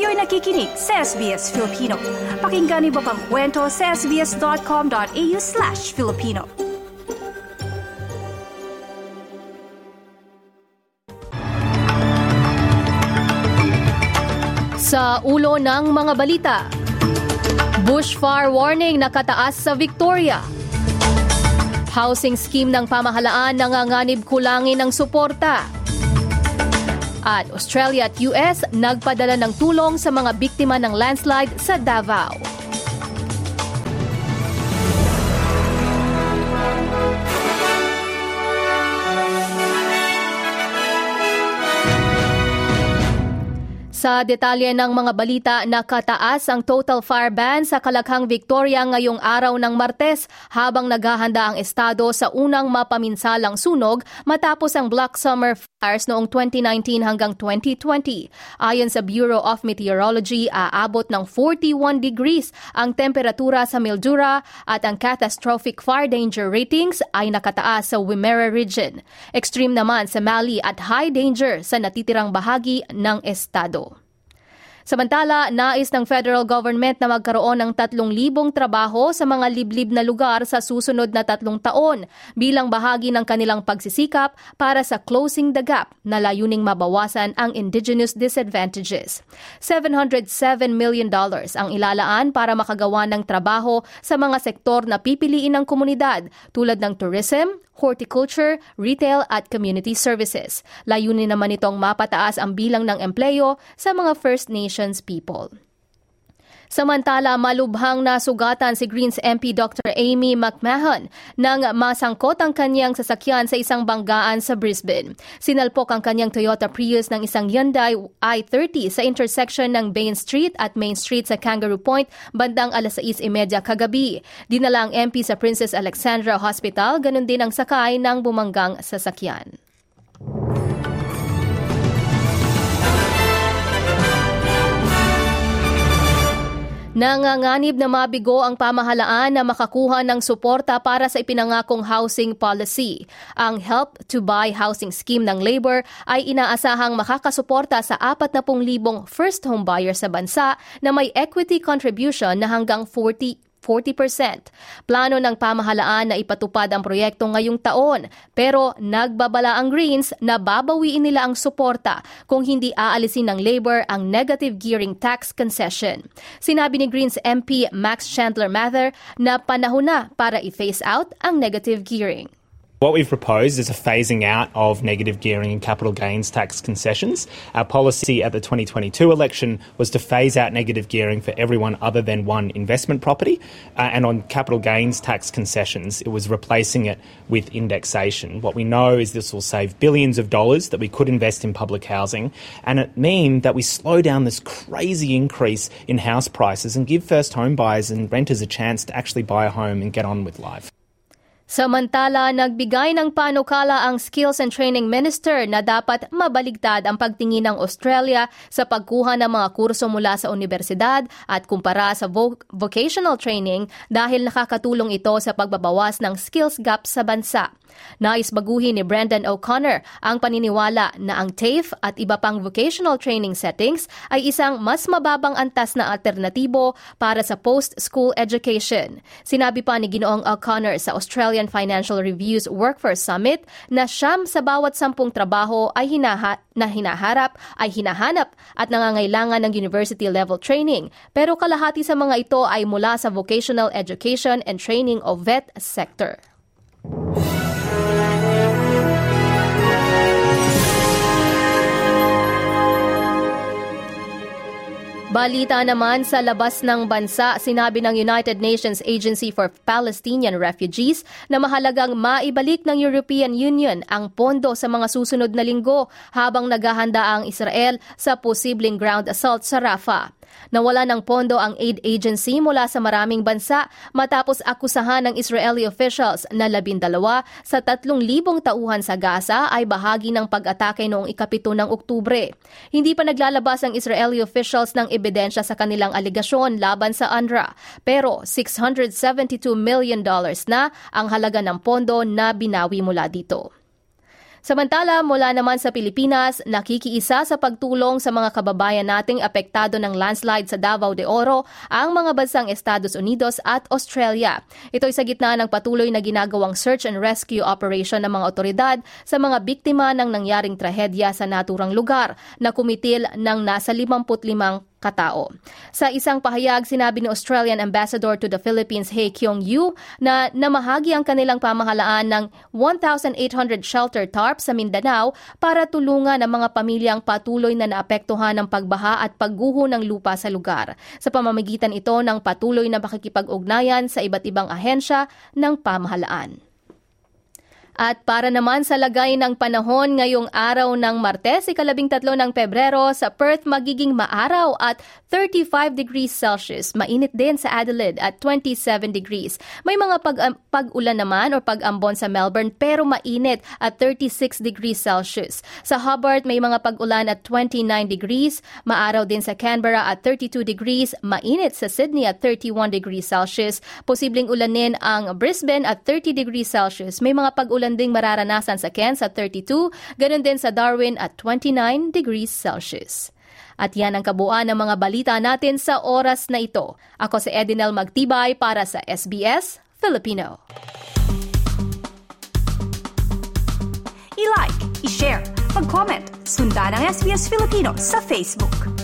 Kayo'y nakikinig sa SBS Filipino. Pakinggan niyo pa ang kwento sa sbs.com.au slash Filipino. Sa ulo ng mga balita, bushfire warning nakataas sa Victoria. Housing scheme ng pamahalaan nanganganib kulangin ng suporta. At Australia at US nagpadala ng tulong sa mga biktima ng landslide sa Davao. Sa detalye ng mga balita, nakataas ang total fire ban sa Kalakhang Victoria ngayong araw ng Martes habang naghahanda ang estado sa unang mapaminsalang sunog matapos ang Black Summer fires noong 2019 hanggang 2020. Ayon sa Bureau of Meteorology, aabot ng 41 degrees ang temperatura sa Mildura at ang catastrophic fire danger ratings ay nakataas sa Wimmera region. Extreme naman sa Mali at high danger sa natitirang bahagi ng estado. Samantala, nais ng federal government na magkaroon ng 3,000 trabaho sa mga liblib na lugar sa susunod na tatlong taon bilang bahagi ng kanilang pagsisikap para sa Closing the Gap na layuning mabawasan ang indigenous disadvantages. $707 million ang ilalaan para makagawa ng trabaho sa mga sektor na pipiliin ng komunidad tulad ng tourism, horticulture, retail at community services. Layunin naman itong mapataas ang bilang ng empleyo sa mga First Nations people. Samantala, malubhang nasugatan si Greens MP Dr. Amy McMahon nang masangkot ang kanyang sasakyan sa isang banggaan sa Brisbane. Sinalpok ang kanyang Toyota Prius ng isang Hyundai i30 sa intersection ng Bain Street at Main Street sa Kangaroo Point bandang alas 6.30 kagabi. Dinala ang MP sa Princess Alexandra Hospital, ganun din ang sakay ng bumanggang sasakyan. Nanganganib na mabigo ang pamahalaan na makakuha ng suporta para sa ipinangakong housing policy. Ang Help to Buy housing scheme ng Labor ay inaasahang makakasuporta sa 40,000 first home buyer sa bansa na may equity contribution na hanggang 40 40%. Plano ng pamahalaan na ipatupad ang proyekto ngayong taon pero nagbabala ang Greens na babawiin nila ang suporta kung hindi aalisin ng Labor ang negative gearing tax concession. Sinabi ni Greens MP Max Chandler Mather na panahon na para i-phase out ang negative gearing. What we've proposed is a phasing out of negative gearing and capital gains tax concessions. Our policy at the 2022 election was to phase out negative gearing for everyone other than one investment property. Uh, and on capital gains tax concessions, it was replacing it with indexation. What we know is this will save billions of dollars that we could invest in public housing. And it means that we slow down this crazy increase in house prices and give first home buyers and renters a chance to actually buy a home and get on with life. Samantala, nagbigay ng panukala ang Skills and Training Minister na dapat mabaligtad ang pagtingin ng Australia sa pagkuha ng mga kurso mula sa universidad at kumpara sa vo- vocational training dahil nakakatulong ito sa pagbabawas ng skills gap sa bansa. Nais baguhin ni Brendan O'Connor ang paniniwala na ang TAFE at iba pang vocational training settings ay isang mas mababang antas na alternatibo para sa post-school education. Sinabi pa ni Ginoong O'Connor sa Australian Financial Review's Workforce Summit na siyam sa bawat sampung trabaho ay hinaha na hinaharap ay hinahanap at nangangailangan ng university level training pero kalahati sa mga ito ay mula sa vocational education and training o VET sector. Balita naman sa labas ng bansa, sinabi ng United Nations Agency for Palestinian Refugees na mahalagang maibalik ng European Union ang pondo sa mga susunod na linggo habang naghahanda ang Israel sa posibleng ground assault sa Rafah. Nawala ng pondo ang aid agency mula sa maraming bansa matapos akusahan ng Israeli officials na labindalawa sa tatlong libong tauhan sa Gaza ay bahagi ng pag-atake noong ikapito ng Oktubre. Hindi pa naglalabas ang Israeli officials ng ebidensya sa kanilang aligasyon laban sa UNRWA pero 672 million dollars na ang halaga ng pondo na binawi mula dito. Samantala, mula naman sa Pilipinas, nakikiisa sa pagtulong sa mga kababayan nating apektado ng landslide sa Davao de Oro ang mga bansang Estados Unidos at Australia. Ito'y sa gitna ng patuloy na ginagawang search and rescue operation ng mga otoridad sa mga biktima ng nangyaring trahedya sa naturang lugar na kumitil ng nasa 55 katao. Sa isang pahayag, sinabi ni Australian Ambassador to the Philippines, Hei Kyung-yu, na namahagi ang kanilang pamahalaan ng 1,800 shelter tarps sa Mindanao para tulungan ang mga pamilyang patuloy na naapektuhan ng pagbaha at pagguho ng lupa sa lugar. Sa pamamagitan ito ng patuloy na makikipag-ugnayan sa iba't ibang ahensya ng pamahalaan. At para naman sa lagay ng panahon ngayong araw ng Martes, ikalabing tatlo ng Pebrero, sa Perth magiging maaraw at 35 degrees Celsius. Mainit din sa Adelaide at 27 degrees. May mga pag pag-ulan naman o pag-ambon sa Melbourne pero mainit at 36 degrees Celsius. Sa Hobart may mga pag-ulan at 29 degrees. Maaraw din sa Canberra at 32 degrees. Mainit sa Sydney at 31 degrees Celsius. Posibleng ulanin ang Brisbane at 30 degrees Celsius. May mga pag-ulan ulan ding mararanasan sa Cairns at 32, ganun din sa Darwin at 29 degrees Celsius. At yan ang kabuuan ng mga balita natin sa oras na ito. Ako si Edinel Magtibay para sa SBS Filipino. I-like, i-share, mag-comment, sundan ang SBS Filipino sa Facebook.